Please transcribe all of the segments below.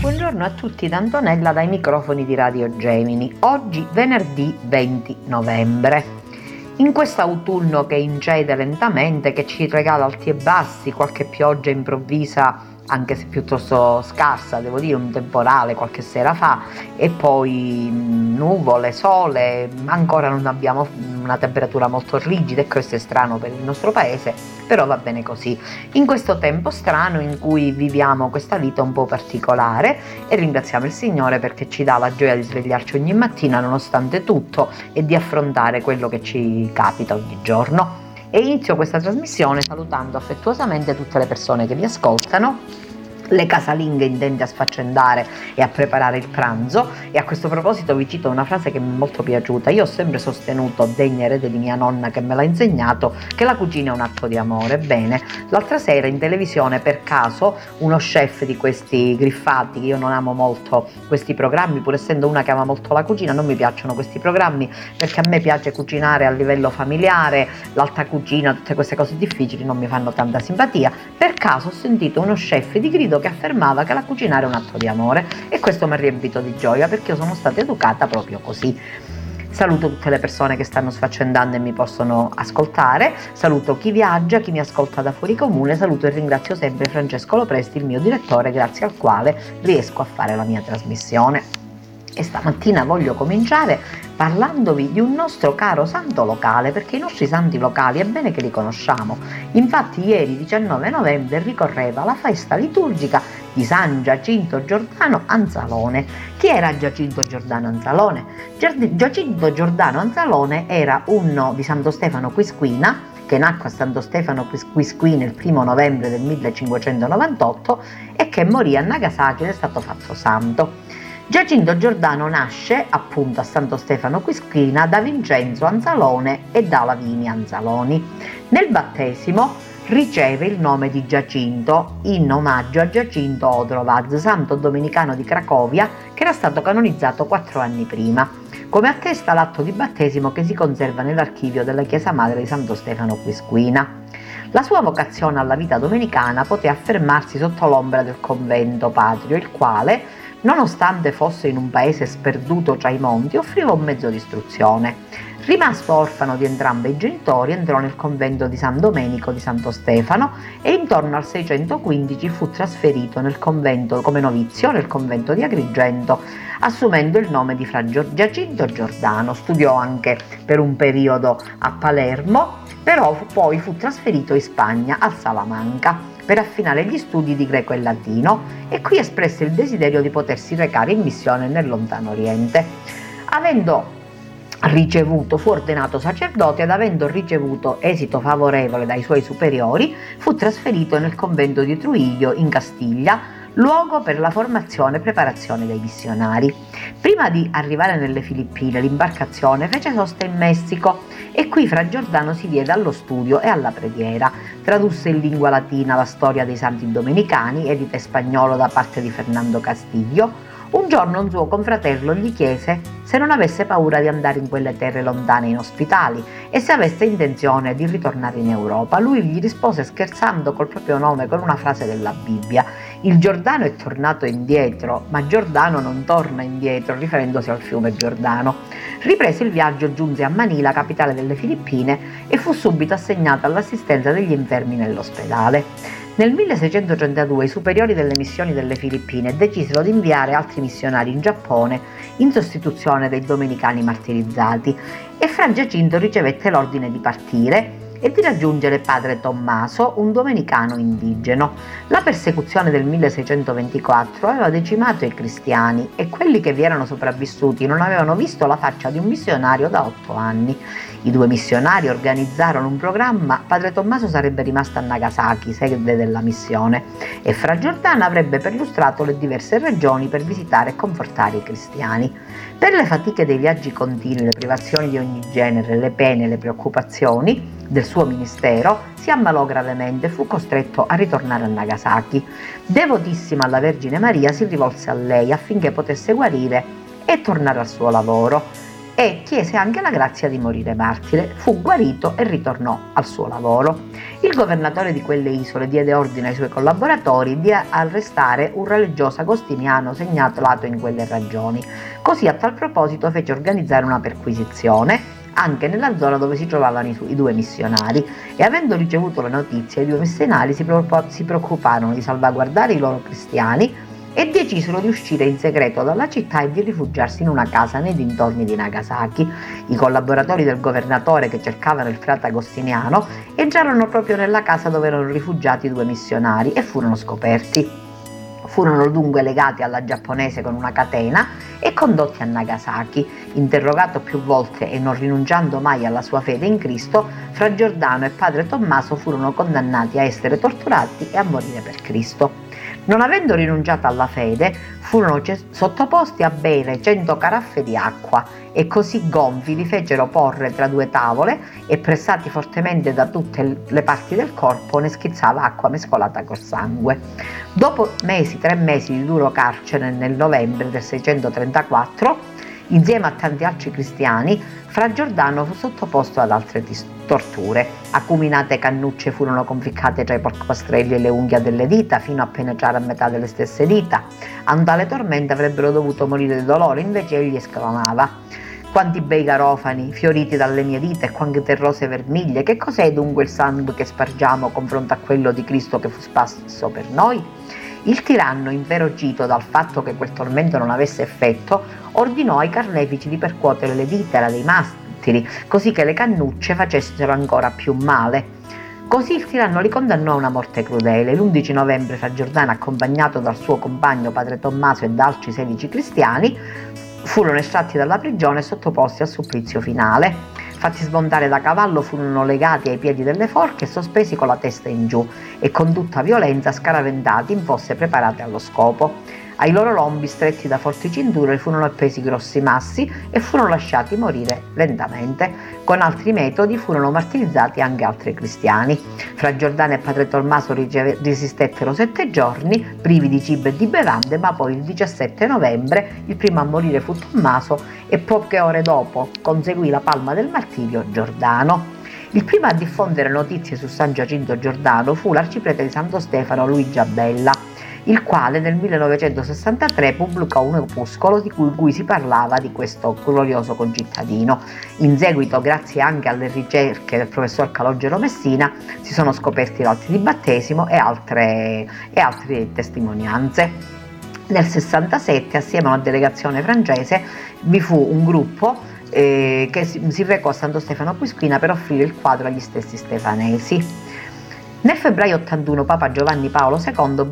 Buongiorno a tutti da Antonella dai microfoni di Radio Gemini. Oggi venerdì 20 novembre. In questo autunno che incede lentamente, che ci regala alti e bassi, qualche pioggia improvvisa anche se piuttosto scarsa, devo dire, un temporale qualche sera fa e poi nuvole, sole, ancora non abbiamo una temperatura molto rigida e questo è strano per il nostro paese, però va bene così. In questo tempo strano in cui viviamo questa vita un po' particolare e ringraziamo il Signore perché ci dà la gioia di svegliarci ogni mattina nonostante tutto e di affrontare quello che ci capita ogni giorno e inizio questa trasmissione salutando affettuosamente tutte le persone che vi ascoltano le casalinghe intende a sfaccendare e a preparare il pranzo. E a questo proposito vi cito una frase che mi è molto piaciuta. Io ho sempre sostenuto degna erede di mia nonna che me l'ha insegnato che la cucina è un atto di amore. Bene l'altra sera in televisione per caso uno chef di questi griffati io non amo molto questi programmi pur essendo una che ama molto la cucina non mi piacciono questi programmi perché a me piace cucinare a livello familiare l'alta cucina tutte queste cose difficili non mi fanno tanta simpatia. Per caso ho sentito uno chef di grido che affermava che la cucinare è un atto di amore e questo mi ha riempito di gioia perché io sono stata educata proprio così. Saluto tutte le persone che stanno sfaccendando e mi possono ascoltare, saluto chi viaggia, chi mi ascolta da fuori comune, saluto e ringrazio sempre Francesco Lopresti, il mio direttore, grazie al quale riesco a fare la mia trasmissione. E stamattina voglio cominciare parlandovi di un nostro caro santo locale, perché i nostri santi locali è bene che li conosciamo. Infatti ieri 19 novembre ricorreva la festa liturgica di San Giacinto Giordano Anzalone. Chi era Giacinto Giordano Anzalone? Giacinto Giordano Anzalone era uno di Santo Stefano Quisquina, che nacque a Santo Stefano Quisquina il primo novembre del 1598 e che morì a Nagasaki ed è stato fatto santo. Giacinto Giordano nasce appunto a Santo Stefano Quisquina da Vincenzo Anzalone e da Lavinia Anzaloni. Nel battesimo riceve il nome di Giacinto in omaggio a Giacinto Odrovaz, santo domenicano di Cracovia che era stato canonizzato quattro anni prima, come attesta l'atto di battesimo che si conserva nell'archivio della Chiesa Madre di Santo Stefano Quisquina. La sua vocazione alla vita domenicana poté affermarsi sotto l'ombra del convento patrio, il quale nonostante fosse in un paese sperduto tra i monti, offriva un mezzo di istruzione. Rimasto orfano di entrambi i genitori, entrò nel convento di San Domenico di Santo Stefano e intorno al 615 fu trasferito convento come novizio nel convento di Agrigento, assumendo il nome di Fra Giacinto Giordano. Studiò anche per un periodo a Palermo, però poi fu trasferito in Spagna, a Salamanca per affinare gli studi di greco e latino e qui espresse il desiderio di potersi recare in missione nel lontano Oriente. Avendo ricevuto, fu ordinato sacerdote ed avendo ricevuto esito favorevole dai suoi superiori, fu trasferito nel convento di Trujillo in Castiglia, luogo per la formazione e preparazione dei missionari. Prima di arrivare nelle Filippine, l'imbarcazione fece sosta in Messico e qui Fra Giordano si diede allo studio e alla preghiera. Tradusse in lingua latina la storia dei santi domenicani, edita in spagnolo da parte di Fernando Castillo, Un giorno un suo confratello gli chiese se non avesse paura di andare in quelle terre lontane inospitali e se avesse intenzione di ritornare in Europa. Lui gli rispose scherzando col proprio nome con una frase della Bibbia. Il Giordano è tornato indietro, ma Giordano non torna indietro, riferendosi al fiume Giordano. Riprese il viaggio, giunse a Manila, capitale delle Filippine, e fu subito assegnato all'assistenza degli infermi nell'ospedale. Nel 1632 i superiori delle missioni delle Filippine decisero di inviare altri missionari in Giappone in sostituzione dei domenicani martirizzati e Fra Giacinto ricevette l'ordine di partire e di raggiungere padre Tommaso, un domenicano indigeno. La persecuzione del 1624 aveva decimato i cristiani e quelli che vi erano sopravvissuti non avevano visto la faccia di un missionario da otto anni. I due missionari organizzarono un programma, padre Tommaso sarebbe rimasto a Nagasaki, sede della missione, e Fra Giordana avrebbe perlustrato le diverse regioni per visitare e confortare i cristiani. Per le fatiche dei viaggi continui, le privazioni di ogni genere, le pene, le preoccupazioni, del suo ministero, si ammalò gravemente e fu costretto a ritornare a Nagasaki. Devotissima alla Vergine Maria, si rivolse a lei affinché potesse guarire e tornare al suo lavoro e chiese anche la grazia di morire martire. Fu guarito e ritornò al suo lavoro. Il governatore di quelle isole diede ordine ai suoi collaboratori di arrestare un religioso agostiniano segnalato in quelle regioni. Così a tal proposito fece organizzare una perquisizione anche nella zona dove si trovavano i, i due missionari e avendo ricevuto le notizie i due missionari si, si preoccuparono di salvaguardare i loro cristiani e decisero di uscire in segreto dalla città e di rifugiarsi in una casa nei dintorni di Nagasaki. I collaboratori del governatore che cercavano il frate agostiniano entrarono proprio nella casa dove erano rifugiati i due missionari e furono scoperti. Furono dunque legati alla giapponese con una catena e condotti a Nagasaki. Interrogato più volte e non rinunciando mai alla sua fede in Cristo, Fra Giordano e padre Tommaso furono condannati a essere torturati e a morire per Cristo. Non avendo rinunciato alla fede, furono sottoposti a bere cento caraffe di acqua e così gonfi li fecero porre tra due tavole e pressati fortemente da tutte le parti del corpo ne schizzava acqua mescolata col sangue. Dopo mesi, tre mesi di duro carcere nel novembre del 634, insieme a tanti altri cristiani, Fra Giordano fu sottoposto ad altre torture. Acuminate cannucce furono conficcate tra i porcostrelli e le unghie delle dita fino a penetrare a metà delle stesse dita. A un tale tormento avrebbero dovuto morire di dolore, invece egli esclamava quanti bei garofani, fioriti dalle mie dita e quante rose vermiglie, che cos'è dunque il sangue che spargiamo confronto a quello di Cristo che fu spasso per noi? Il tiranno, inferocito dal fatto che quel tormento non avesse effetto, ordinò ai carnefici di percuotere le dita dei mastri, così che le cannucce facessero ancora più male. Così il tiranno li condannò a una morte crudele. L'11 novembre Fra Giordano, accompagnato dal suo compagno padre Tommaso e da altri 16 cristiani, furono estratti dalla prigione e sottoposti al supplizio finale. Fatti smontare da cavallo furono legati ai piedi delle forche e sospesi con la testa in giù e con tutta violenza scaraventati in fosse preparate allo scopo. Ai loro lombi, stretti da forti cinture, furono appesi grossi massi e furono lasciati morire lentamente. Con altri metodi furono martirizzati anche altri cristiani. Fra Giordano e Padre Tommaso resistettero sette giorni, privi di cibo e di bevande, ma poi il 17 novembre il primo a morire fu Tommaso e poche ore dopo conseguì la palma del martirio Giordano. Il primo a diffondere notizie su San Giacinto Giordano fu l'arciprete di Santo Stefano Luigi Abella il quale nel 1963 pubblicò un opuscolo di cui, cui si parlava di questo glorioso concittadino. In seguito, grazie anche alle ricerche del professor Calogero Messina, si sono scoperti altri di battesimo e altre, e altre testimonianze. Nel 67, assieme a una delegazione francese, vi fu un gruppo eh, che si, si recò a Santo Stefano Aquisquina per offrire il quadro agli stessi stefanesi. Nel febbraio 81 Papa Giovanni Paolo II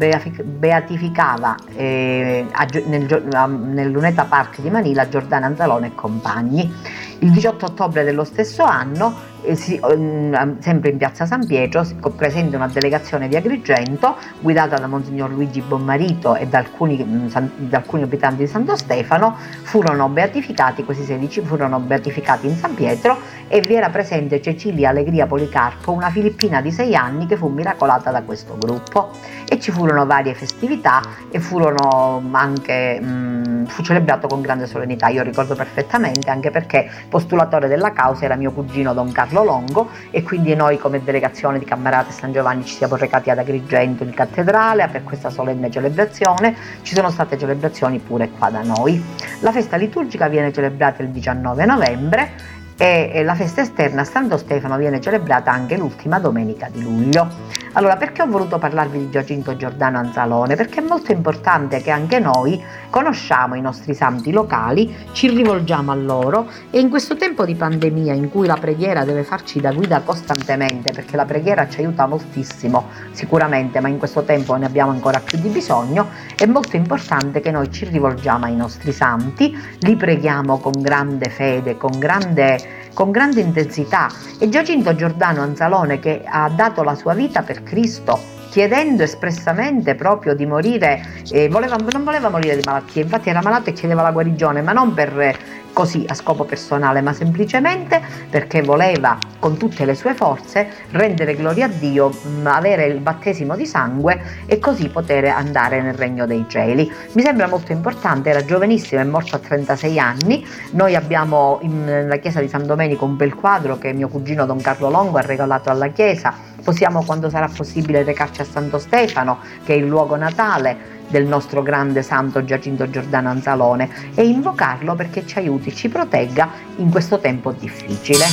beatificava eh, nel, nel Luneta Park di Manila Giordana Anzalone e compagni. Il 18 ottobre dello stesso anno si, eh, sempre in piazza San Pietro, presente una delegazione di Agrigento guidata da Monsignor Luigi Bommarito e da alcuni, san, da alcuni abitanti di Santo Stefano, furono beatificati, questi 16 furono beatificati in San Pietro e vi era presente Cecilia Allegria Policarpo, una filippina di 6 anni che fu miracolata da questo gruppo. E ci furono varie festività e furono anche, mh, fu celebrato con grande solennità, io ricordo perfettamente anche perché postulatore della causa era mio cugino Don Carlo Longo e quindi noi come delegazione di Cammarate San Giovanni ci siamo recati ad Agrigento in cattedrale per questa solenne celebrazione, ci sono state celebrazioni pure qua da noi. La festa liturgica viene celebrata il 19 novembre e la festa esterna a Santo Stefano viene celebrata anche l'ultima domenica di luglio. Allora, perché ho voluto parlarvi di Giacinto Giordano Anzalone? Perché è molto importante che anche noi conosciamo i nostri santi locali, ci rivolgiamo a loro e in questo tempo di pandemia in cui la preghiera deve farci da guida costantemente, perché la preghiera ci aiuta moltissimo sicuramente, ma in questo tempo ne abbiamo ancora più di bisogno, è molto importante che noi ci rivolgiamo ai nostri santi, li preghiamo con grande fede, con grande con grande intensità. E Giacinto Giordano Anzalone che ha dato la sua vita per Cristo chiedendo espressamente proprio di morire, eh, voleva, non voleva morire di malattia, infatti era malato e chiedeva la guarigione, ma non per così a scopo personale, ma semplicemente perché voleva con tutte le sue forze rendere gloria a Dio, mm, avere il battesimo di sangue e così poter andare nel regno dei cieli. Mi sembra molto importante, era giovanissimo, è morto a 36 anni. Noi abbiamo nella chiesa di San Domenico un bel quadro che mio cugino Don Carlo Longo ha regalato alla chiesa. Possiamo quando sarà possibile recarci a Santo Stefano, che è il luogo natale del nostro grande santo Giacinto Giordano Anzalone e invocarlo perché ci aiuti, ci protegga in questo tempo difficile.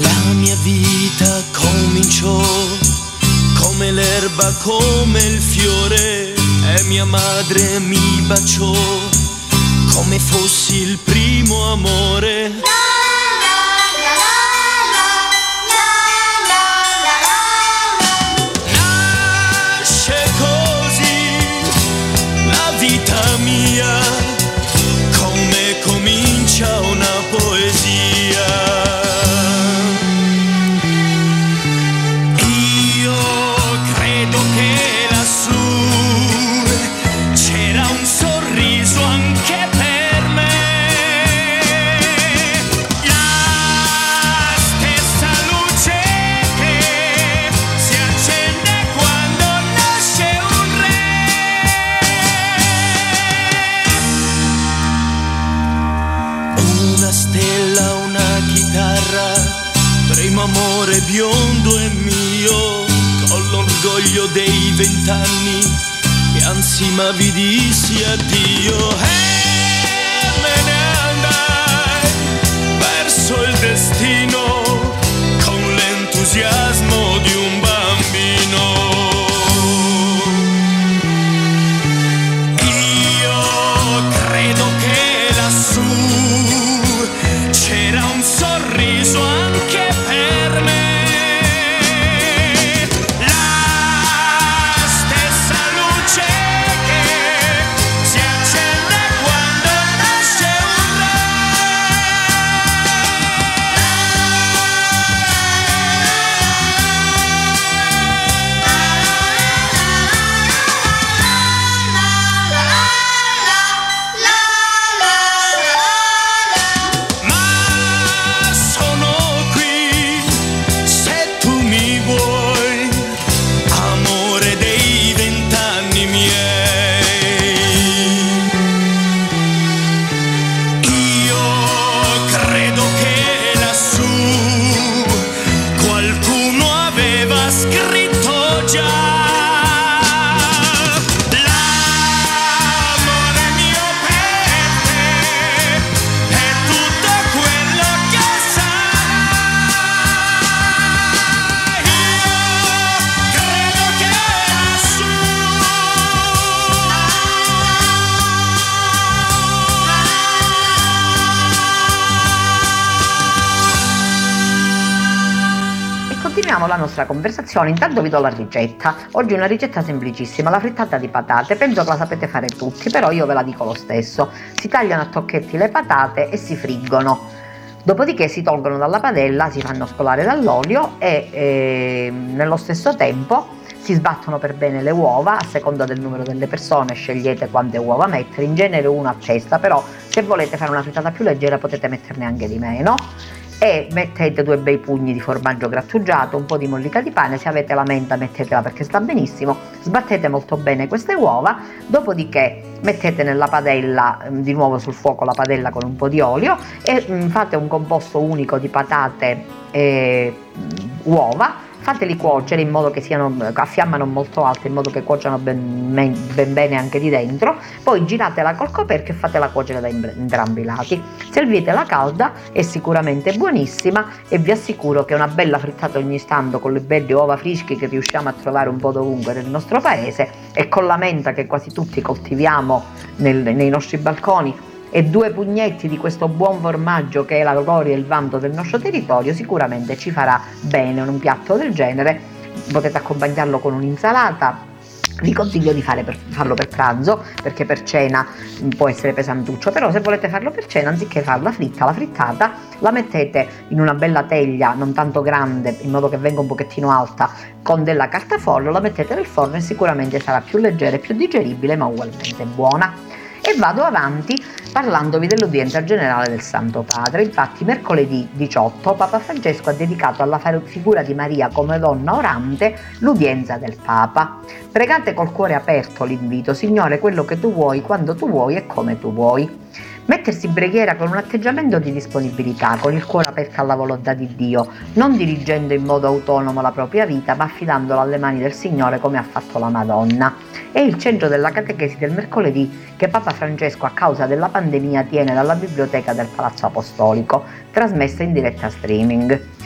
La mia vita cominciò come l'erba, come il fiore e mia madre mi baciò come fossi il primo amore. Vent'anni, che anzi ma vi dissi addio. E continuiamo la nostra conversazione. Intanto vi do la ricetta. Oggi una ricetta semplicissima, la frittata di patate. Penso che la sapete fare tutti, però io ve la dico lo stesso. Si tagliano a tocchetti le patate e si friggono. Dopodiché si tolgono dalla padella, si fanno scolare dall'olio e eh, nello stesso tempo si sbattono per bene le uova, a seconda del numero delle persone scegliete quante uova mettere, in genere uno a testa, però se volete fare una frittata più leggera potete metterne anche di meno e mettete due bei pugni di formaggio grattugiato, un po' di mollica di pane, se avete la menta mettetela perché sta benissimo, sbattete molto bene queste uova, dopodiché mettete nella padella mm, di nuovo sul fuoco la padella con un po' di olio e mm, fate un composto unico di patate e mm, uova fateli cuocere in modo che siano a fiamma non molto alta, in modo che cuociano ben, ben bene anche di dentro, poi giratela col coperchio e fatela cuocere da entrambi i lati. Servetela calda, è sicuramente buonissima e vi assicuro che una bella frittata ogni tanto con le belle uova fresche che riusciamo a trovare un po' dovunque nel nostro paese e con la menta che quasi tutti coltiviamo nel, nei nostri balconi e due pugnetti di questo buon formaggio che è la gloria e il vanto del nostro territorio, sicuramente ci farà bene un piatto del genere. Potete accompagnarlo con un'insalata, vi consiglio di per, farlo per pranzo perché per cena può essere pesantuccio però se volete farlo per cena anziché farla fritta la frittata la mettete in una bella teglia non tanto grande in modo che venga un pochettino alta con della carta forno la mettete nel forno e sicuramente sarà più leggera e più digeribile ma ugualmente buona. E vado avanti parlandovi dell'udienza generale del Santo Padre. Infatti mercoledì 18 Papa Francesco ha dedicato alla figura di Maria come donna orante l'udienza del Papa. Pregate col cuore aperto l'invito, Signore, quello che tu vuoi, quando tu vuoi e come tu vuoi. Mettersi in preghiera con un atteggiamento di disponibilità, con il cuore aperto alla volontà di Dio, non dirigendo in modo autonomo la propria vita, ma affidandola alle mani del Signore come ha fatto la Madonna. È il centro della catechesi del mercoledì che Papa Francesco a causa della pandemia tiene dalla biblioteca del Palazzo Apostolico, trasmessa in diretta streaming.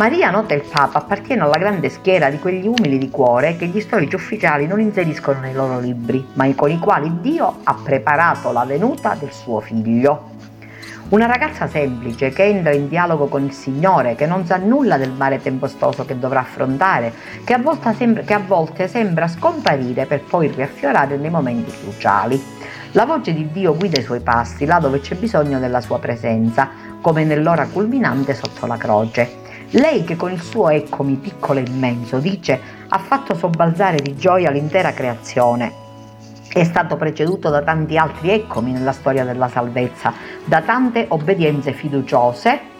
Maria, nota il Papa, appartiene alla grande schiera di quegli umili di cuore che gli storici ufficiali non inseriscono nei loro libri, ma con i quali Dio ha preparato la venuta del suo figlio. Una ragazza semplice che entra in dialogo con il Signore, che non sa nulla del mare tempestoso che dovrà affrontare, che a, sembra, che a volte sembra scomparire per poi riaffiorare nei momenti cruciali. La voce di Dio guida i suoi passi là dove c'è bisogno della sua presenza, come nell'ora culminante sotto la croce. Lei che con il suo eccomi piccolo e immenso, dice, ha fatto sobbalzare di gioia l'intera creazione. È stato preceduto da tanti altri eccomi nella storia della salvezza, da tante obbedienze fiduciose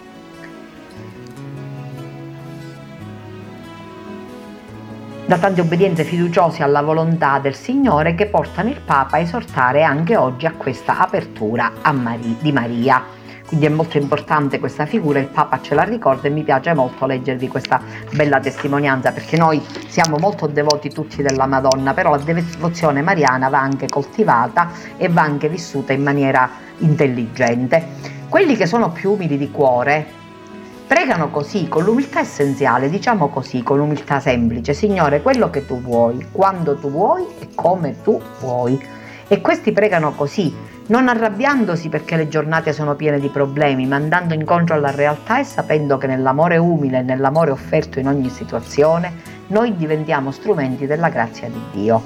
da tante obbedienze fiduciose alla volontà del Signore che portano il Papa a esortare anche oggi a questa apertura a Maria, di Maria. Quindi è molto importante questa figura, il Papa ce la ricorda e mi piace molto leggervi questa bella testimonianza perché noi siamo molto devoti tutti della Madonna, però la devozione mariana va anche coltivata e va anche vissuta in maniera intelligente. Quelli che sono più umili di cuore pregano così, con l'umiltà essenziale, diciamo così, con l'umiltà semplice, Signore, quello che tu vuoi, quando tu vuoi e come tu vuoi. E questi pregano così, non arrabbiandosi perché le giornate sono piene di problemi, ma andando incontro alla realtà e sapendo che nell'amore umile e nell'amore offerto in ogni situazione noi diventiamo strumenti della grazia di Dio.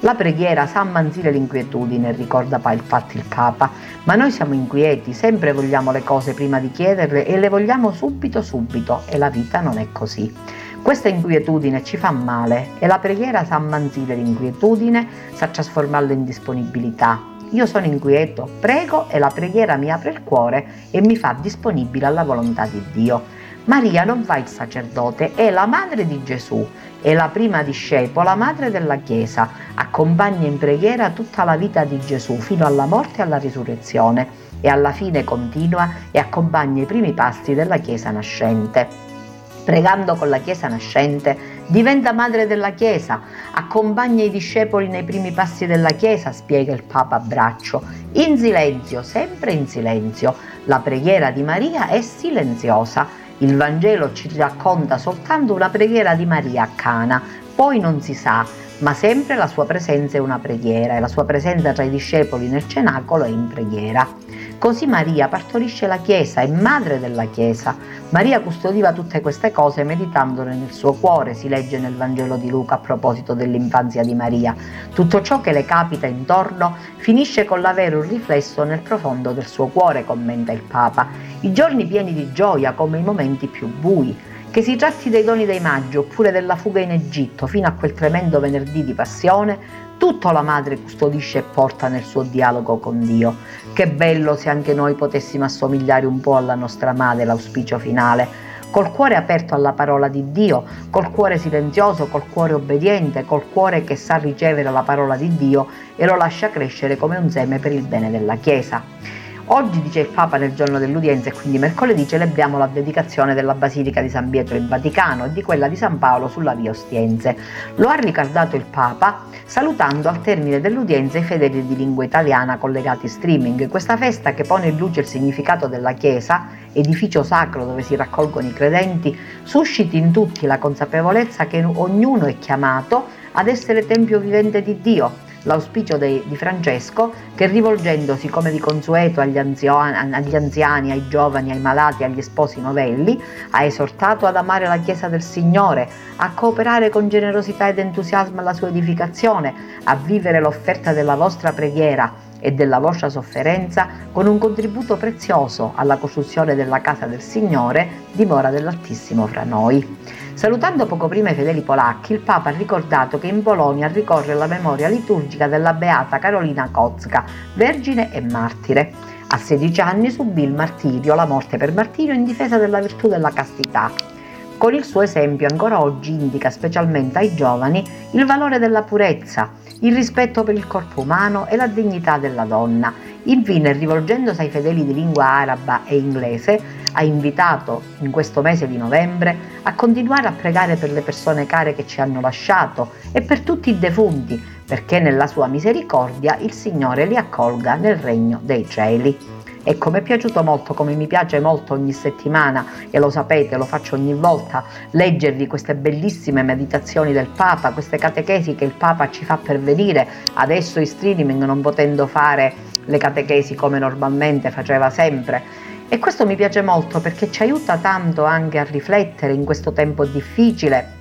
La preghiera sa ammanzire l'inquietudine, ricorda infatti il Papa, ma noi siamo inquieti, sempre vogliamo le cose prima di chiederle e le vogliamo subito subito e la vita non è così. Questa inquietudine ci fa male e la preghiera sa ammanzire l'inquietudine, sa trasformarla in disponibilità, io sono inquieto, prego e la preghiera mi apre il cuore e mi fa disponibile alla volontà di Dio. Maria non fa il sacerdote, è la madre di Gesù, è la prima discepola, madre della Chiesa, accompagna in preghiera tutta la vita di Gesù fino alla morte e alla risurrezione e alla fine continua e accompagna i primi passi della Chiesa nascente pregando con la Chiesa nascente, diventa madre della Chiesa, accompagna i discepoli nei primi passi della Chiesa, spiega il Papa a braccio, in silenzio, sempre in silenzio. La preghiera di Maria è silenziosa. Il Vangelo ci racconta soltanto una preghiera di Maria a Cana, poi non si sa, ma sempre la sua presenza è una preghiera e la sua presenza tra i discepoli nel cenacolo è in preghiera. Così Maria partorisce la Chiesa, è madre della Chiesa. Maria custodiva tutte queste cose meditandole nel suo cuore, si legge nel Vangelo di Luca a proposito dell'infanzia di Maria. Tutto ciò che le capita intorno finisce con l'avere un riflesso nel profondo del suo cuore, commenta il Papa. I giorni pieni di gioia come i momenti più bui. Che si tratti dei doni dei magi oppure della fuga in Egitto fino a quel tremendo venerdì di passione, tutto la madre custodisce e porta nel suo dialogo con Dio. Che bello se anche noi potessimo assomigliare un po' alla nostra madre, l'auspicio finale. Col cuore aperto alla parola di Dio, col cuore silenzioso, col cuore obbediente, col cuore che sa ricevere la parola di Dio e lo lascia crescere come un seme per il bene della Chiesa. Oggi, dice il Papa, nel giorno dell'udienza e quindi mercoledì, celebriamo la dedicazione della Basilica di San Pietro in Vaticano e di quella di San Paolo sulla via Ostiense. Lo ha ricordato il Papa salutando al termine dell'udienza i fedeli di lingua italiana collegati streaming. Questa festa che pone in luce il significato della Chiesa, edificio sacro dove si raccolgono i credenti, susciti in tutti la consapevolezza che ognuno è chiamato ad essere tempio vivente di Dio l'auspicio de, di Francesco che rivolgendosi come di consueto agli anziani, agli anziani, ai giovani, ai malati, agli sposi novelli, ha esortato ad amare la Chiesa del Signore, a cooperare con generosità ed entusiasmo alla sua edificazione, a vivere l'offerta della vostra preghiera e della vostra sofferenza con un contributo prezioso alla costruzione della casa del Signore, dimora dell'Altissimo fra noi. Salutando poco prima i fedeli polacchi, il Papa ha ricordato che in Polonia ricorre la memoria liturgica della beata Carolina Kozka, vergine e martire. A 16 anni subì il martirio, la morte per martirio in difesa della virtù della castità. Con il suo esempio ancora oggi indica specialmente ai giovani il valore della purezza, il rispetto per il corpo umano e la dignità della donna. Infine, rivolgendosi ai fedeli di lingua araba e inglese, ha invitato in questo mese di novembre a continuare a pregare per le persone care che ci hanno lasciato e per tutti i defunti, perché nella sua misericordia il Signore li accolga nel regno dei cieli. Ecco, mi è piaciuto molto, come mi piace molto ogni settimana, e lo sapete, lo faccio ogni volta, leggervi queste bellissime meditazioni del Papa, queste catechesi che il Papa ci fa pervenire, adesso in streaming non potendo fare le catechesi come normalmente faceva sempre e questo mi piace molto perché ci aiuta tanto anche a riflettere in questo tempo difficile,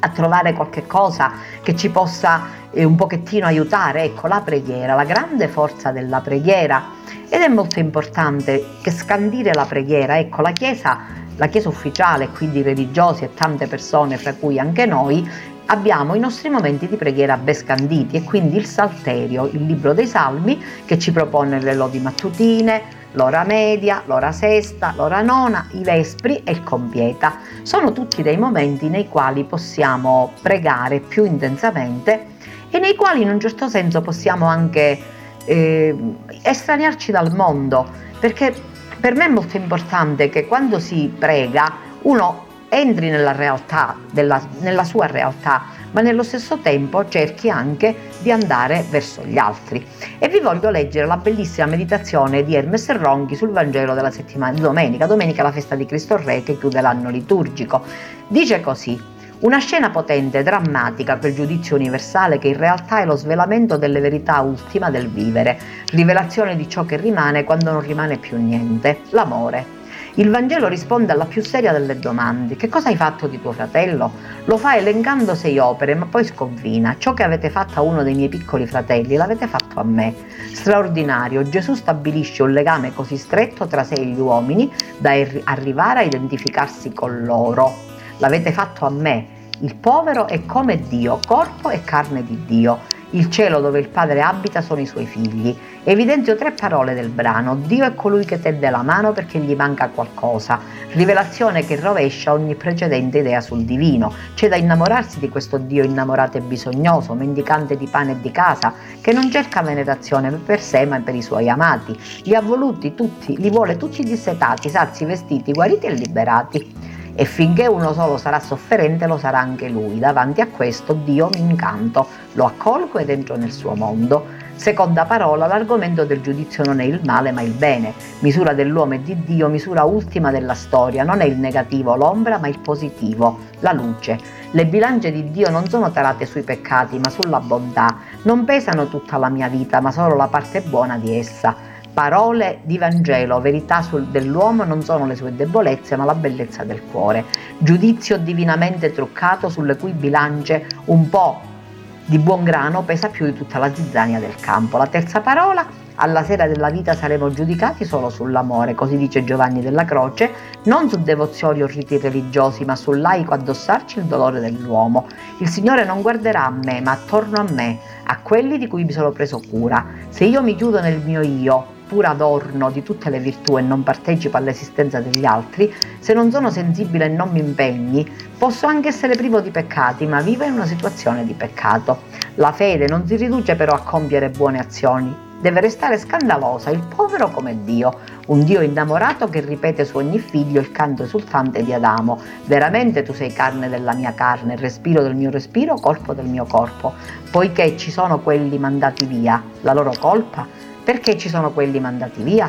a trovare qualche cosa che ci possa eh, un pochettino aiutare. Ecco, la preghiera, la grande forza della preghiera. Ed è molto importante che scandire la preghiera, ecco, la Chiesa, la Chiesa ufficiale, quindi religiosi e tante persone, fra cui anche noi, abbiamo i nostri momenti di preghiera ben scanditi e quindi il Salterio, il libro dei Salmi che ci propone le lodi mattutine, l'ora media, l'ora sesta, l'ora nona, i vespri e il compieta. Sono tutti dei momenti nei quali possiamo pregare più intensamente e nei quali in un certo senso possiamo anche eh, estraniarci dal mondo, perché per me è molto importante che quando si prega uno entri nella realtà, della, nella sua realtà, ma nello stesso tempo cerchi anche di andare verso gli altri. E vi voglio leggere la bellissima meditazione di Hermes Ronchi sul Vangelo della settimana di domenica, domenica la festa di Cristo Re che chiude l'anno liturgico. Dice così: una scena potente, drammatica, quel giudizio universale che in realtà è lo svelamento delle verità ultima del vivere, rivelazione di ciò che rimane quando non rimane più niente, l'amore. Il Vangelo risponde alla più seria delle domande. Che cosa hai fatto di tuo fratello? Lo fa elencando sei opere, ma poi sconfina. Ciò che avete fatto a uno dei miei piccoli fratelli l'avete fatto a me. Straordinario, Gesù stabilisce un legame così stretto tra sé e gli uomini da arrivare a identificarsi con loro. L'avete fatto a me. Il povero è come Dio, corpo e carne di Dio. Il cielo dove il Padre abita sono i suoi figli. Evidenzio tre parole del brano. Dio è colui che tende la mano perché gli manca qualcosa. Rivelazione che rovescia ogni precedente idea sul divino. C'è da innamorarsi di questo Dio innamorato e bisognoso, mendicante di pane e di casa, che non cerca venerazione per sé ma per i suoi amati. Li ha voluti tutti, li vuole tutti dissetati, sazi, vestiti, guariti e liberati e finché uno solo sarà sofferente lo sarà anche lui. Davanti a questo Dio mi incanto, lo accolgo ed entro nel suo mondo. Seconda parola, l'argomento del giudizio non è il male ma il bene. Misura dell'uomo e di Dio, misura ultima della storia. Non è il negativo, l'ombra, ma il positivo, la luce. Le bilance di Dio non sono tarate sui peccati ma sulla bontà. Non pesano tutta la mia vita ma solo la parte buona di essa. Parole di Vangelo, verità sul, dell'uomo non sono le sue debolezze ma la bellezza del cuore. Giudizio divinamente truccato sulle cui bilance un po' di buon grano pesa più di tutta la zizzania del campo. La terza parola alla sera della vita saremo giudicati solo sull'amore, così dice Giovanni della Croce, non su devozioni o riti religiosi, ma sul laico addossarci il dolore dell'uomo. Il Signore non guarderà a me, ma attorno a me, a quelli di cui mi sono preso cura. Se io mi chiudo nel mio io, pur adorno di tutte le virtù e non partecipo all'esistenza degli altri, se non sono sensibile e non mi impegni, posso anche essere privo di peccati, ma vivo in una situazione di peccato. La fede non si riduce però a compiere buone azioni, Deve restare scandalosa il povero come Dio, un Dio innamorato che ripete su ogni figlio il canto esultante di Adamo. Veramente tu sei carne della mia carne, respiro del mio respiro, corpo del mio corpo. Poiché ci sono quelli mandati via, la loro colpa? Perché ci sono quelli mandati via?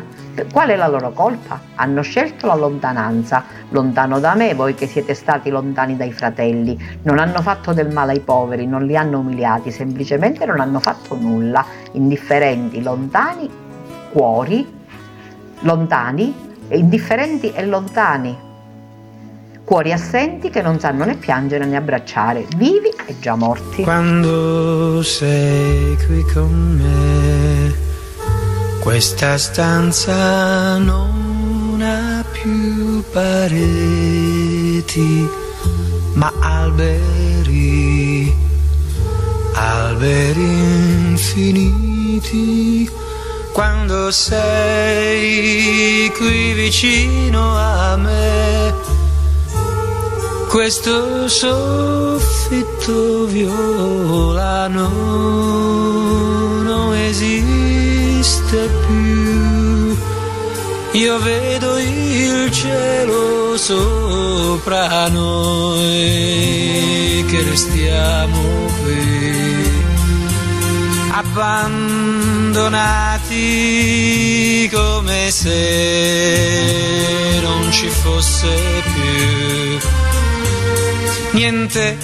Qual è la loro colpa? Hanno scelto la lontananza, lontano da me, voi che siete stati lontani dai fratelli. Non hanno fatto del male ai poveri, non li hanno umiliati, semplicemente non hanno fatto nulla. Indifferenti, lontani, cuori, lontani, indifferenti e lontani. Cuori assenti che non sanno né piangere né abbracciare, vivi e già morti. Quando sei qui con me questa stanza non ha più pareti, ma alberi, alberi infiniti. Quando sei qui vicino a me, questo soffitto violano non esiste esiste più. Io vedo il cielo sopra noi che restiamo qui, abbandonati come se non ci fosse più niente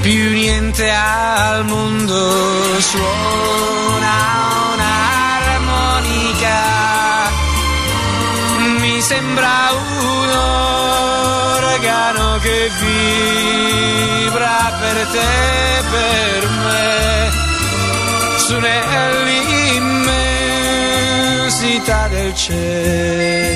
più niente al mondo suona musica mi sembra un organo che vibra per te per me. Su nell'immensità del cielo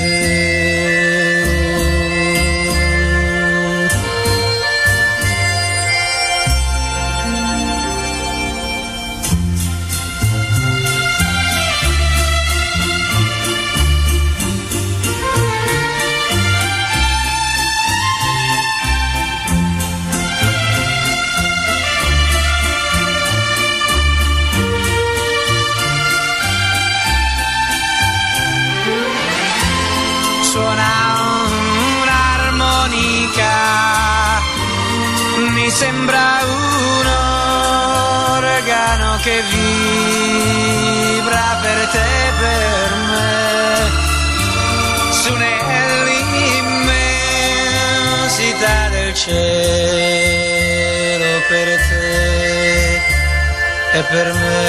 e per me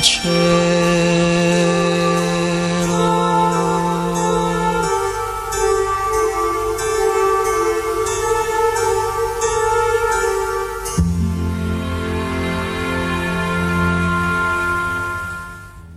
cielo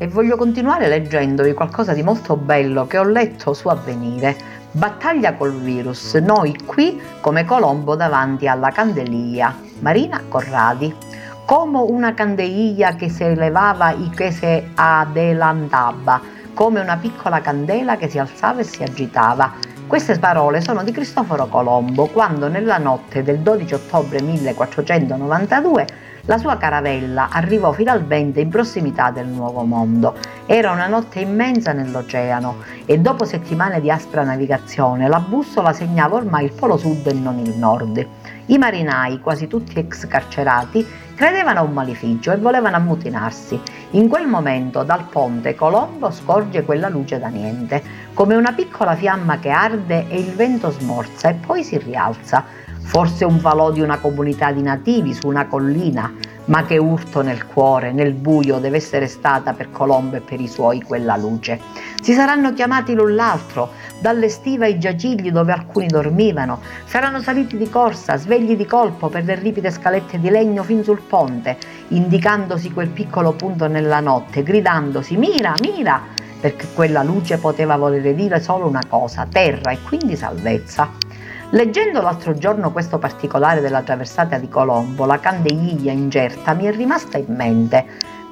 voglio continuare leggendovi qualcosa di molto bello che ho letto su Avvenire. Battaglia col virus, noi qui come Colombo davanti alla candelia. Marina Corradi. Come una candelia che si elevava e che si adelantava, come una piccola candela che si alzava e si agitava. Queste parole sono di Cristoforo Colombo quando nella notte del 12 ottobre 1492 la sua caravella arrivò finalmente in prossimità del Nuovo Mondo. Era una notte immensa nell'oceano e dopo settimane di aspra navigazione la bussola segnava ormai il polo sud e non il nord. I marinai, quasi tutti ex carcerati, credevano a un maleficio e volevano ammutinarsi. In quel momento dal ponte Colombo scorge quella luce da niente, come una piccola fiamma che arde e il vento smorza e poi si rialza forse un falò di una comunità di nativi su una collina, Ma che urto nel cuore, nel buio deve essere stata per Colombo e per i suoi quella luce. Si saranno chiamati l'un l'altro, dalle stive ai giacigli dove alcuni dormivano, saranno saliti di corsa, svegli di colpo per le ripide scalette di legno fin sul ponte, indicandosi quel piccolo punto nella notte, gridandosi Mira, mira, perché quella luce poteva volere dire solo una cosa, terra e quindi salvezza. Leggendo l'altro giorno questo particolare della traversata di Colombo, la candeiglia ingerta mi è rimasta in mente,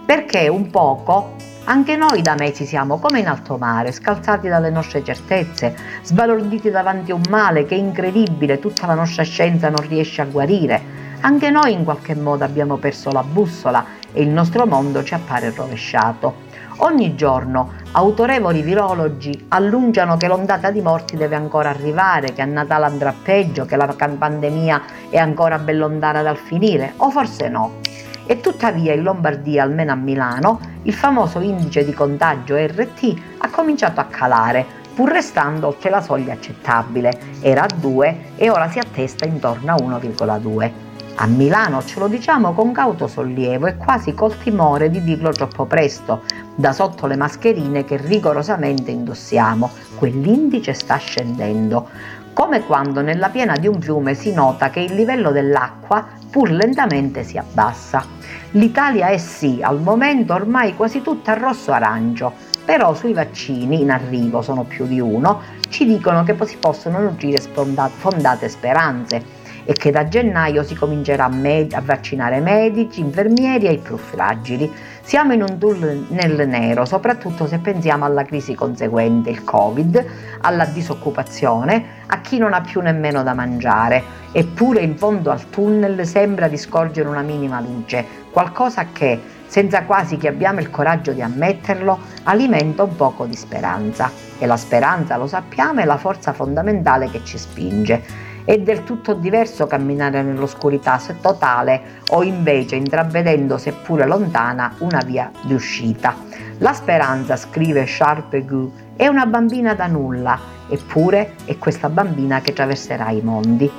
perché un poco anche noi da mesi siamo come in alto mare, scalzati dalle nostre certezze, sbalorditi davanti a un male che è incredibile, tutta la nostra scienza non riesce a guarire. Anche noi in qualche modo abbiamo perso la bussola e il nostro mondo ci appare rovesciato. Ogni giorno autorevoli virologi annunciano che l'ondata di morti deve ancora arrivare, che a Natale andrà peggio, che la pandemia è ancora ben lontana dal finire, o forse no. E tuttavia in Lombardia, almeno a Milano, il famoso indice di contagio RT ha cominciato a calare, pur restando oltre la soglia accettabile. Era a 2 e ora si attesta intorno a 1,2. A Milano ce lo diciamo con cauto sollievo e quasi col timore di dirlo troppo presto, da sotto le mascherine che rigorosamente indossiamo. Quell'indice sta scendendo, come quando nella piena di un fiume si nota che il livello dell'acqua pur lentamente si abbassa. L'Italia è sì, al momento ormai quasi tutta rosso-arancio, però sui vaccini in arrivo sono più di uno, ci dicono che si possono nutrire fondate speranze e che da gennaio si comincerà a, med- a vaccinare medici, infermieri e i più fragili. Siamo in un tunnel nel nero, soprattutto se pensiamo alla crisi conseguente, il Covid, alla disoccupazione, a chi non ha più nemmeno da mangiare. Eppure in fondo al tunnel sembra di scorgere una minima luce, qualcosa che, senza quasi che abbiamo il coraggio di ammetterlo, alimenta un poco di speranza. E la speranza, lo sappiamo, è la forza fondamentale che ci spinge. È del tutto diverso camminare nell'oscurità se totale o invece intravedendo, seppure lontana, una via di uscita. La speranza, scrive Sharp Gu, è una bambina da nulla, eppure è questa bambina che attraverserà i mondi.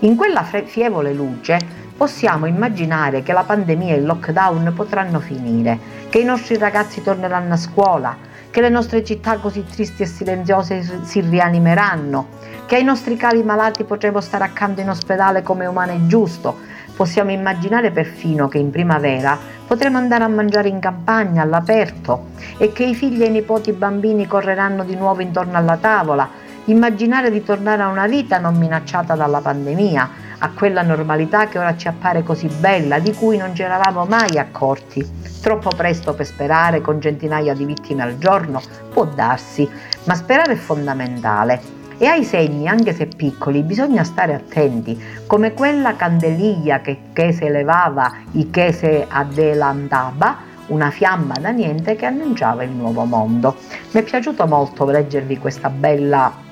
In quella fievole luce possiamo immaginare che la pandemia e il lockdown potranno finire, che i nostri ragazzi torneranno a scuola, che le nostre città così tristi e silenziose si rianimeranno, che ai nostri cari malati potremo stare accanto in ospedale come umano e giusto. Possiamo immaginare perfino che in primavera potremo andare a mangiare in campagna, all'aperto, e che i figli e i nipoti bambini correranno di nuovo intorno alla tavola. Immaginare di tornare a una vita non minacciata dalla pandemia, a quella normalità che ora ci appare così bella, di cui non ci eravamo mai accorti. Troppo presto per sperare con centinaia di vittime al giorno? Può darsi, ma sperare è fondamentale e ai segni, anche se piccoli, bisogna stare attenti, come quella candeliglia che, che se levava e che se adelantava, una fiamma da niente che annunciava il nuovo mondo. Mi è piaciuto molto leggervi questa bella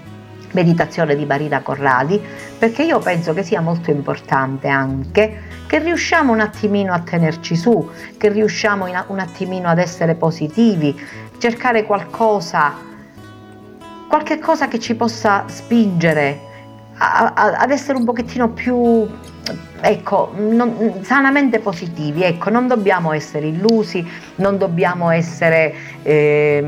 meditazione di Marina Corradi perché io penso che sia molto importante anche che riusciamo un attimino a tenerci su, che riusciamo un attimino ad essere positivi, cercare qualcosa qualche cosa che ci possa spingere a, a, ad essere un pochettino più ecco, non, sanamente positivi, ecco, non dobbiamo essere illusi, non dobbiamo essere eh,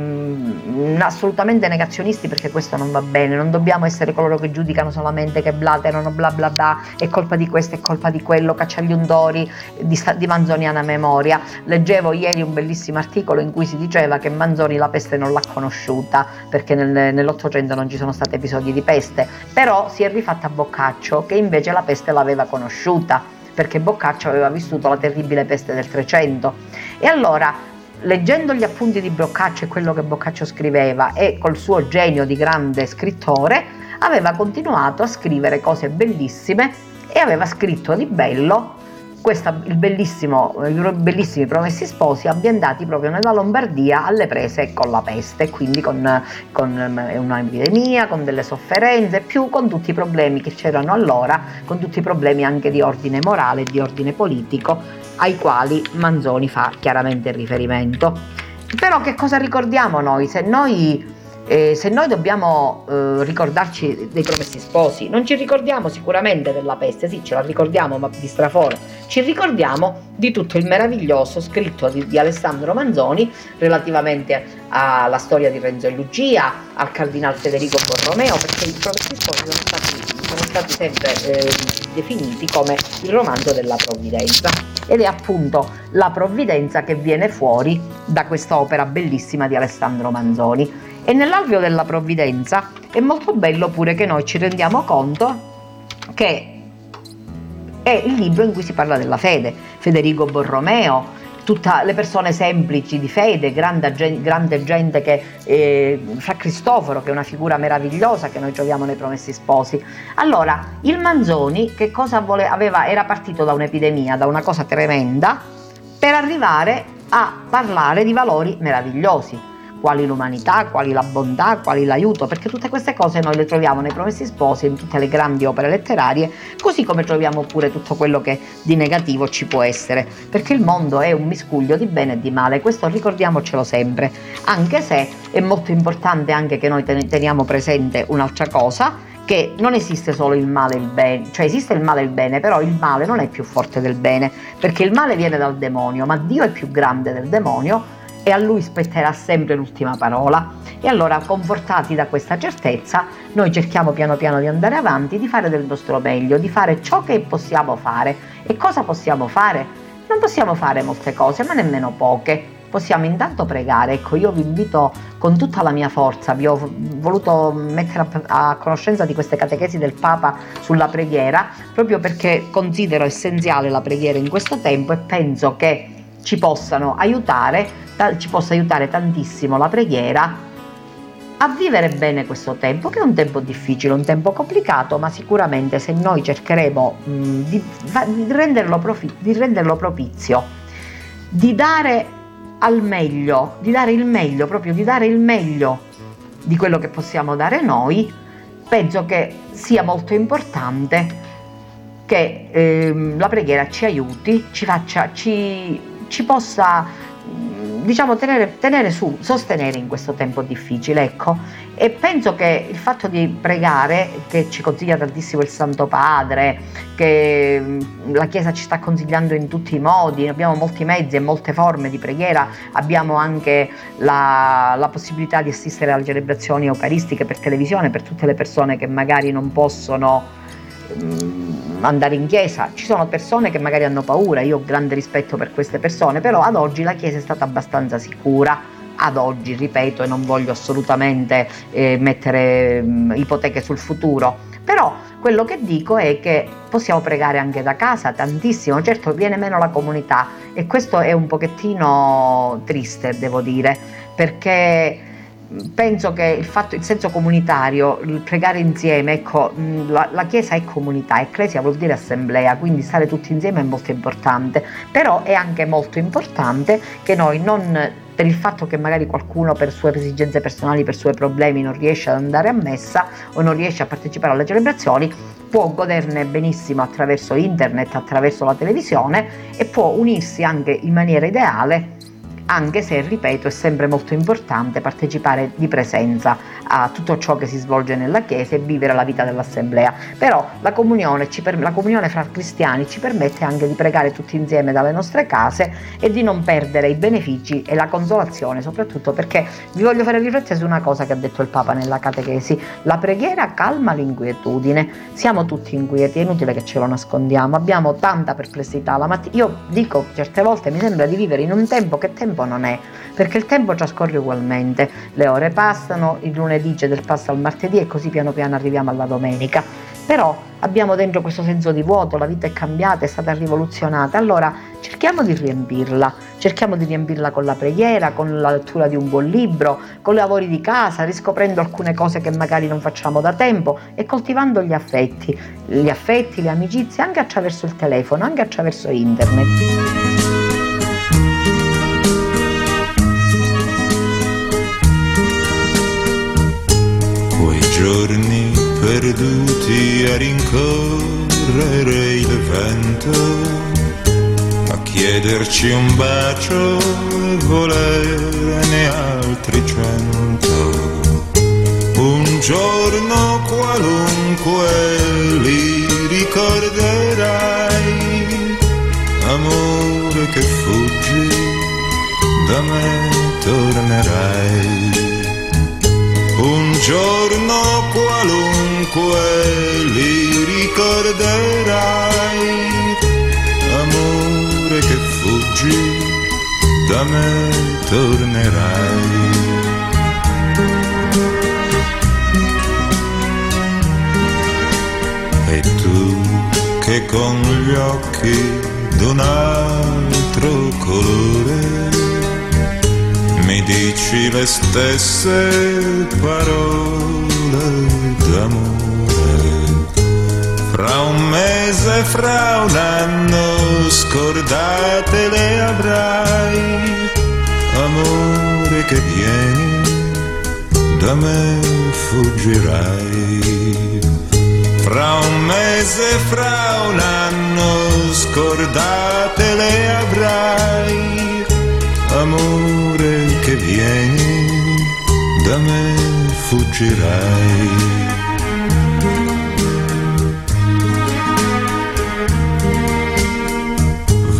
assolutamente negazionisti perché questo non va bene, non dobbiamo essere coloro che giudicano solamente che blaterano bla bla bla, è colpa di questo, è colpa di quello, cacciagli undori di, di manzoniana memoria. Leggevo ieri un bellissimo articolo in cui si diceva che Manzoni la peste non l'ha conosciuta perché nel, nell'Ottocento non ci sono stati episodi di peste, però si è rifatta a Boccaccio che invece la peste l'aveva conosciuta vissuta, perché Boccaccio aveva vissuto la terribile peste del Trecento. E allora, leggendo gli appunti di Boccaccio e quello che Boccaccio scriveva e col suo genio di grande scrittore, aveva continuato a scrivere cose bellissime e aveva scritto di bello questa, il bellissimo, i bellissimi Promessi Sposi ambientati proprio nella Lombardia alle prese con la peste, quindi con, con eh, un'epidemia, con delle sofferenze, più con tutti i problemi che c'erano allora, con tutti i problemi anche di ordine morale di ordine politico, ai quali Manzoni fa chiaramente riferimento. Però che cosa ricordiamo noi? Se noi Eh, se noi dobbiamo eh, ricordarci dei promessi sposi, non ci ricordiamo sicuramente della peste, sì, ce la ricordiamo, ma di straforo, ci ricordiamo di tutto il meraviglioso scritto di, di Alessandro Manzoni relativamente alla storia di Renzo e Lucia, al cardinal Federico Borromeo, perché i promessi sposi sono stati, sono stati sempre eh, definiti come il romanzo della provvidenza ed è appunto la provvidenza che viene fuori da questa opera bellissima di Alessandro Manzoni. E nell'alveo della provvidenza è molto bello pure che noi ci rendiamo conto che è il libro in cui si parla della fede. Federico Borromeo, tutte le persone semplici di fede, grande, grande gente che eh, fra Cristoforo, che è una figura meravigliosa che noi troviamo nei Promessi Sposi. Allora, il Manzoni che cosa vole, aveva, era partito da un'epidemia, da una cosa tremenda, per arrivare a parlare di valori meravigliosi quali l'umanità, quali la bontà, quali l'aiuto, perché tutte queste cose noi le troviamo nei Promessi Sposi, in tutte le grandi opere letterarie, così come troviamo pure tutto quello che di negativo ci può essere, perché il mondo è un miscuglio di bene e di male, questo ricordiamocelo sempre, anche se è molto importante anche che noi teniamo presente un'altra cosa, che non esiste solo il male e il bene, cioè esiste il male e il bene, però il male non è più forte del bene, perché il male viene dal demonio, ma Dio è più grande del demonio e a lui spetterà sempre l'ultima parola. E allora, confortati da questa certezza, noi cerchiamo piano piano di andare avanti, di fare del nostro meglio, di fare ciò che possiamo fare. E cosa possiamo fare? Non possiamo fare molte cose, ma nemmeno poche. Possiamo intanto pregare. Ecco, io vi invito con tutta la mia forza, vi ho voluto mettere a, conoscenza di queste catechesi del Papa sulla preghiera, proprio perché considero essenziale la preghiera in questo tempo e penso che ci possano aiutare ci possa aiutare tantissimo la preghiera a vivere bene questo tempo, che è un tempo difficile, un tempo complicato, ma sicuramente se noi cercheremo di, di, renderlo profi- di renderlo propizio, di dare al meglio, di dare il meglio, proprio di dare il meglio di quello che possiamo dare noi, penso che sia molto importante che eh, la preghiera ci aiuti, ci, faccia, ci, ci possa diciamo tenere, tenere, su, sostenere in questo tempo difficile, ecco. E penso che il fatto di pregare, che ci consiglia tantissimo il Santo Padre, che mm, la Chiesa ci sta consigliando in tutti i modi, abbiamo molti mezzi e molte forme di preghiera, abbiamo anche la, la possibilità di assistere alle celebrazioni eucaristiche per televisione per tutte le persone che magari non possono andare in chiesa. Ci sono persone che magari hanno paura, io ho grande rispetto per queste persone, però ad oggi la chiesa è stata abbastanza sicura. Ad oggi, ripeto, e non voglio assolutamente eh, mettere mh, mm, ipoteche sul futuro, però quello che dico è che possiamo pregare anche da casa tantissimo, certo viene meno la comunità e questo è un pochettino triste, devo dire, perché penso che il, fatto, il senso comunitario, il pregare insieme, ecco, la, la, Chiesa è comunità, ecclesia vuol dire assemblea, quindi stare tutti insieme è molto importante, però è anche molto importante che noi non per il fatto che magari qualcuno per sue esigenze personali, per suoi problemi non riesce ad andare a messa o non riesce a partecipare alle celebrazioni, può goderne benissimo attraverso internet, attraverso la televisione e può unirsi anche in maniera ideale anche se, ripeto, è sempre molto importante partecipare di presenza a tutto ciò che si svolge nella Chiesa e vivere la vita dell'Assemblea. Però la comunione, per, la comunione fra cristiani ci permette anche di pregare tutti insieme dalle nostre case e di non perdere i benefici e la consolazione, soprattutto perché vi voglio fare riflettere su una cosa che ha detto il Papa nella catechesi. La preghiera calma l'inquietudine. Siamo tutti inquieti, è inutile che ce lo nascondiamo, abbiamo tanta perplessità. La matt- io dico certe volte mi sembra di vivere in un tempo che tempo non è, perché il tempo trascorre ugualmente, le ore passano, il lunedì c'è del passo al martedì e così piano piano arriviamo alla domenica. Però abbiamo dentro questo senso di vuoto, la vita è cambiata, è stata rivoluzionata, allora cerchiamo di riempirla, cerchiamo di riempirla con la preghiera, con la lettura di un buon libro, con i lavori di casa, riscoprendo alcune cose che magari non facciamo da tempo e coltivando gli affetti, gli affetti, le amicizie anche attraverso il telefono, anche attraverso internet. Giorni perduti a rincorrere il vento, a chiederci un bacio e volerne altri cento. giorno qualunque li ricorderai, amore che fuggi, da me tornerai. Un giorno qualunque li ricorderai, amore che fuggi, da me tornerai. che con gli occhi d'un altro colore dici le stesse parole d'amore. Fra un mese, fra un anno, scordate le avrai, amore che vieni, da me fuggirai. Fra un mese, fra un anno, scordate le avrai, amore vieni, da me fuggirai.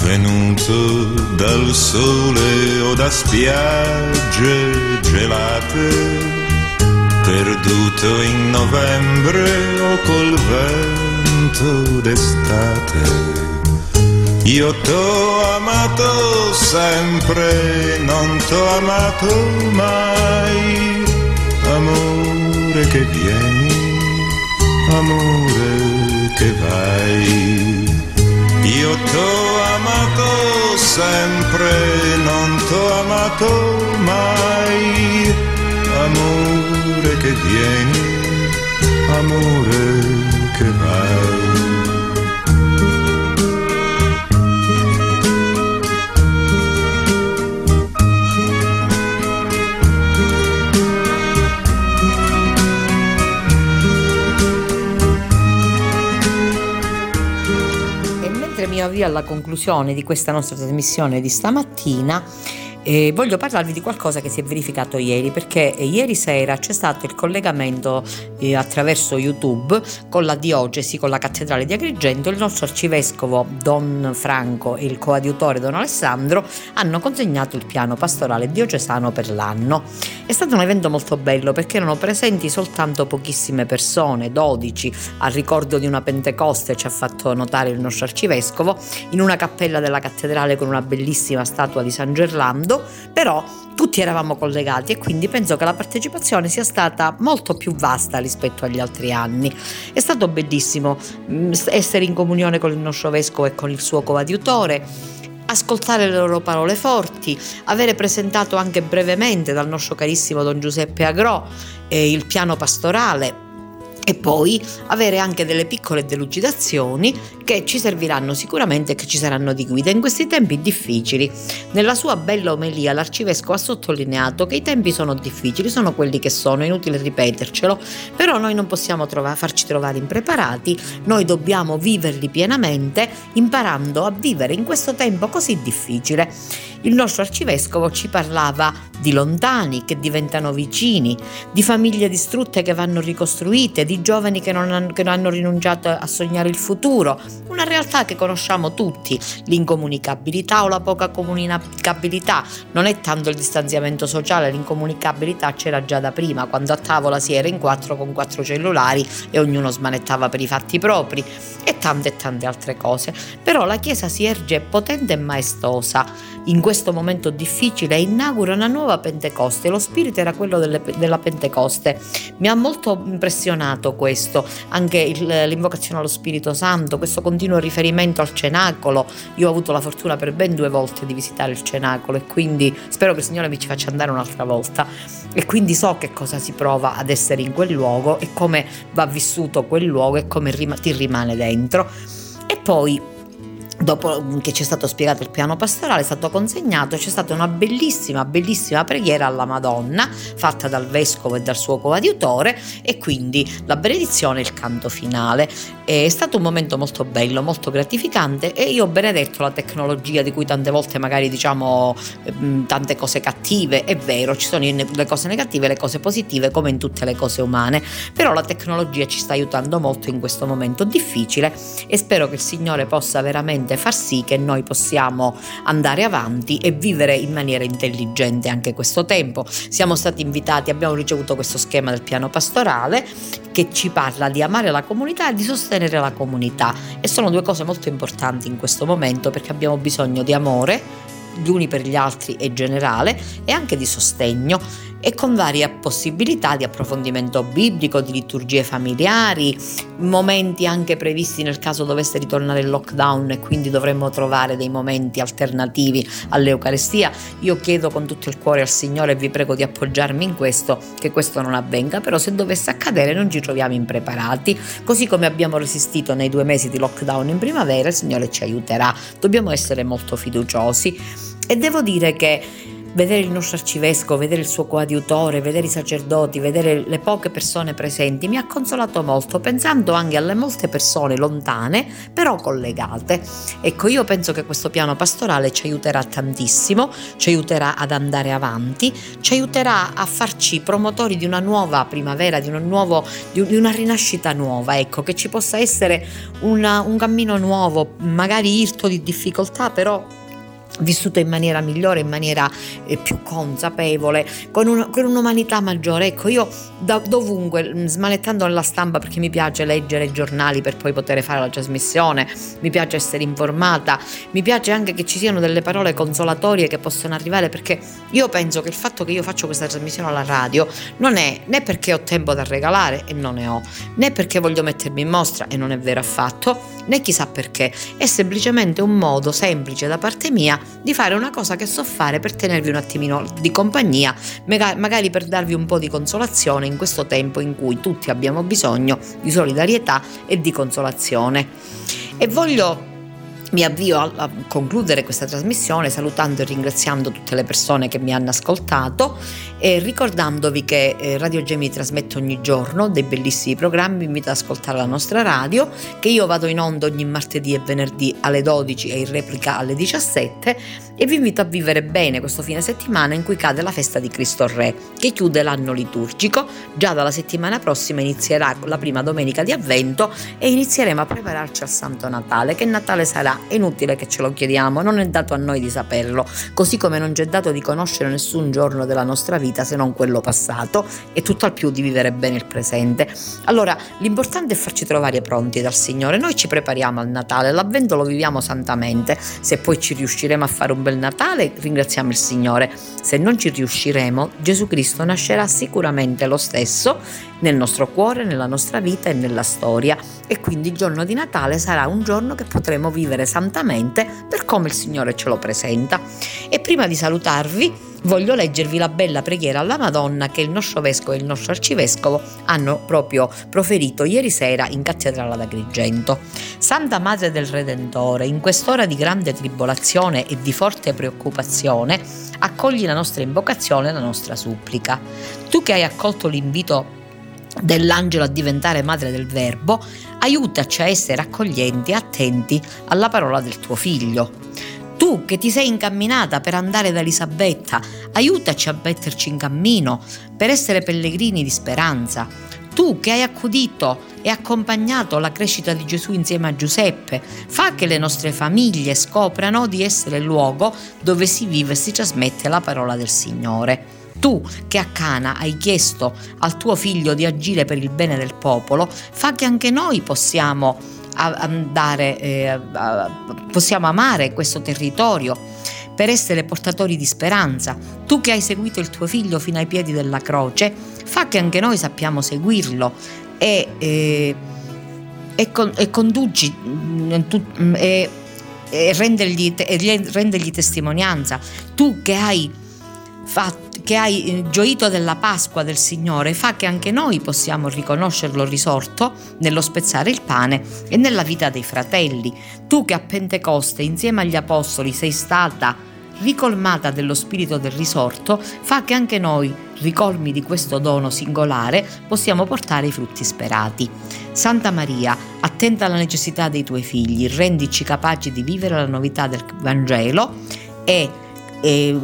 Venuto dal sole o da spiagge gelate, perduto in novembre o col vento d'estate. Io t'ho amato sempre, non t'ho amato mai. Amore che vieni, amore che vai. Io t'ho amato sempre, non t'ho amato mai. Amore che vieni, amore che vai. Alla conclusione di questa nostra trasmissione di stamattina, eh, voglio parlarvi di qualcosa che si è verificato ieri, perché ieri sera c'è stato il collegamento eh, attraverso YouTube con la diocesi, con la cattedrale di Agrigento. Il nostro arcivescovo Don Franco e il coadiutore Don Alessandro hanno consegnato il piano pastorale diocesano per l'anno. È stato un evento molto bello perché erano presenti soltanto pochissime persone, 12, al ricordo di una Pentecoste, ci ha fatto notare il nostro arcivescovo, in una cappella della cattedrale con una bellissima statua di San Gerlando però tutti eravamo collegati e quindi penso che la partecipazione sia stata molto più vasta rispetto agli altri anni. È stato bellissimo mm, essere in comunione con il nostro vescovo e con il suo coadiutore ascoltare le loro parole forti, avere presentato anche brevemente dal nostro carissimo Don Giuseppe Agro eh, il piano pastorale e poi avere anche delle piccole delucidazioni che ci serviranno sicuramente e che ci saranno di guida in questi tempi difficili. Nella sua bella omelia l'arcivescovo ha sottolineato che i tempi sono difficili, sono quelli che sono, è inutile ripetercelo, però noi non possiamo trova- farci trovare impreparati, noi dobbiamo viverli pienamente imparando a vivere in questo tempo così difficile. Il nostro arcivescovo ci parlava di lontani che diventano vicini, di famiglie distrutte che vanno ricostruite, di giovani che non, hanno, che non hanno rinunciato a sognare il futuro, una realtà che conosciamo tutti, l'incomunicabilità o la poca comunicabilità, non è tanto il distanziamento sociale, l'incomunicabilità c'era già da prima, quando a tavola si era in quattro con quattro cellulari e ognuno smanettava per i fatti propri e tante e tante altre cose. Però la Chiesa si erge potente e maestosa. In questo momento difficile inaugura una nuova Pentecoste. Lo spirito era quello delle, della Pentecoste. Mi ha molto impressionato questo, anche il, l'invocazione allo Spirito Santo, questo continuo riferimento al cenacolo. Io ho avuto la fortuna per ben due volte di visitare il cenacolo e quindi spero che il Signore mi ci faccia andare un'altra volta. E quindi so che cosa si prova ad essere in quel luogo e come va vissuto quel luogo e come ti rimane dentro. E poi dopo che ci è stato spiegato il piano pastorale, è stato consegnato, c'è stata una bellissima, bellissima preghiera alla Madonna fatta dal vescovo e dal suo coadiutore e quindi la benedizione e il canto finale. È stato un momento molto bello, molto gratificante e io ho benedetto la tecnologia di cui tante volte magari diciamo ehm, tante cose cattive, è vero, ci sono le cose negative e le cose positive come in tutte le cose umane, però la tecnologia ci sta aiutando molto in questo momento difficile e spero che il Signore possa veramente far sì che noi possiamo andare avanti e vivere in maniera intelligente anche questo tempo. Siamo stati invitati, abbiamo ricevuto questo schema del piano pastorale che ci parla di amare la comunità e di sostenere la comunità e sono due cose molto importanti in questo momento perché abbiamo bisogno di amore gli uni per gli altri e generale e anche di sostegno e con varie possibilità di approfondimento biblico, di liturgie familiari, momenti anche previsti nel caso dovesse ritornare il lockdown e quindi dovremmo trovare dei momenti alternativi all'Eucarestia. Io chiedo con tutto il cuore al Signore e vi prego di appoggiarmi in questo, che questo non avvenga, però se dovesse accadere non ci troviamo impreparati, così come abbiamo resistito nei due mesi di lockdown in primavera, il Signore ci aiuterà. Dobbiamo essere molto fiduciosi e devo dire che vedere il nostro arcivescovo, vedere il suo coadiutore, vedere i sacerdoti, vedere le poche persone presenti mi ha consolato molto, pensando anche alle molte persone lontane, però collegate. Ecco, io penso che questo piano pastorale ci aiuterà tantissimo, ci aiuterà ad andare avanti, ci aiuterà a farci promotori di una nuova primavera, di, nuovo, di una rinascita nuova, ecco, che ci possa essere una, un cammino nuovo, magari irto di difficoltà, però vissuto in maniera migliore, in maniera eh, più consapevole, con, un, con, un'umanità maggiore. Ecco, io da, dovunque, mm, smanettando nella stampa perché mi piace leggere i giornali per poi poter fare la trasmissione, mi piace essere informata, mi piace anche che ci siano delle parole consolatorie che possono arrivare perché io penso che il fatto che io faccio questa trasmissione alla radio non è né perché ho tempo da regalare e non ne ho, né perché voglio mettermi in mostra e non è vero affatto, né chissà perché, è semplicemente un modo semplice da parte mia di fare una cosa che so fare per tenervi un attimino di compagnia, magari per darvi un po' di consolazione in questo tempo in cui tutti abbiamo bisogno di solidarietà e di consolazione. E voglio mi avvio a, concludere questa trasmissione salutando e ringraziando tutte le persone che mi hanno ascoltato e ricordandovi che eh, Radio Gemini trasmette ogni giorno dei bellissimi programmi, vi invito ad ascoltare la nostra radio, che io vado in onda ogni martedì e venerdì alle 12 e in replica alle 17 e vi invito a vivere bene questo fine settimana in cui cade la festa di Cristo Re, che chiude l'anno liturgico. Già dalla settimana prossima inizierà la prima domenica di Avvento e inizieremo a prepararci al Santo Natale. Che Natale sarà? È inutile che ce lo chiediamo, non è dato a noi di saperlo, così come non c'è dato di conoscere nessun giorno della nostra vita se non quello passato e tutt'al più di vivere bene il presente. Allora, l'importante è farci trovare pronti dal Signore. Noi ci prepariamo al Natale, l'Avvento lo viviamo santamente. Se poi ci riusciremo a fare un bel Natale, ringraziamo il Signore. Se non ci riusciremo, Gesù Cristo nascerà sicuramente lo stesso nel nostro cuore, nella nostra vita e nella storia. E quindi il giorno di Natale sarà un giorno che potremo vivere santamente per come il Signore ce lo presenta. E prima di salutarvi, voglio leggervi la bella preghiera alla Madonna che il nostro vescovo e il nostro arcivescovo hanno proprio proferito ieri sera in cattedrale ad Agrigento. Santa Madre del Redentore, in quest'ora di grande tribolazione e di forte preoccupazione, accogli la nostra invocazione e la nostra supplica. Tu che hai accolto l'invito dell'angelo a diventare madre del Verbo, aiutaci a essere accoglienti e attenti alla parola del tuo figlio. Tu che ti sei incamminata per andare da Elisabetta, aiutaci a metterci in cammino per essere pellegrini di speranza. Tu che hai accudito e accompagnato la crescita di Gesù insieme a Giuseppe, fa che le nostre famiglie scoprano di essere il luogo dove si vive e si trasmette la parola del Signore. Tu che a Cana hai chiesto al tuo figlio di agire per il bene del popolo, fa che anche noi possiamo andare, eh, possiamo amare questo territorio per essere portatori di speranza. Tu che hai seguito il tuo figlio fino ai piedi della croce, fa che anche noi sappiamo seguirlo e, eh, e, con, e conduci mm, mm, e, e rendergli, rendergli testimonianza. Tu che hai fa che hai gioito della Pasqua del Signore fa che anche noi possiamo riconoscerlo risorto nello spezzare il pane e nella vita dei fratelli. Tu che a Pentecoste insieme agli Apostoli sei stata ricolmata dello spirito del risorto, fa che anche noi, ricolmi di questo dono singolare, possiamo portare i frutti sperati. Santa Maria, attenta alla necessità dei tuoi figli, rendici capaci di vivere la novità del Vangelo e e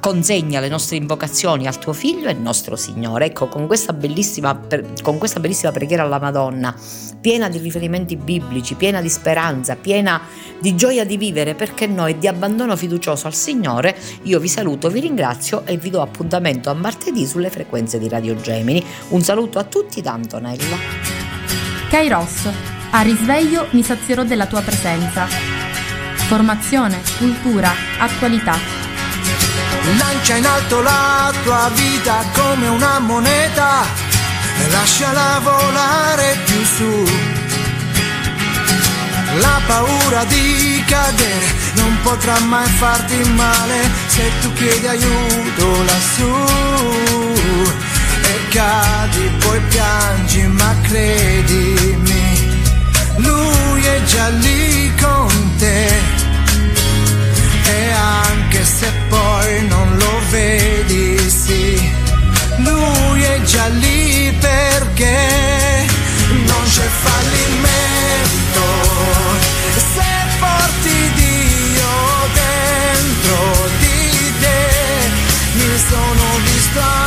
consegna le nostre invocazioni al tuo figlio e al nostro Signore. Ecco, con questa, bellissima, con questa bellissima preghiera alla Madonna, piena di riferimenti biblici, piena di speranza, piena di gioia di vivere, perché noi di abbandono fiducioso al Signore, io vi saluto, vi ringrazio e vi do appuntamento a martedì sulle frequenze di Radio Gemini. Un saluto a tutti da Antonella. Kairos, a risveglio mi sazierò della tua presenza. Formazione, cultura, attualità Lancia in alto la tua vita come una moneta e lasciala volare più su. La paura di cadere non potrà mai farti male se tu chiedi aiuto lassù. E cadi, poi piangi, ma credimi, lui è già lì con te e anche se non lo vedi, sì, lui è già lì perché non c'è fallimento. Se porti Dio dentro di te, mi sono visto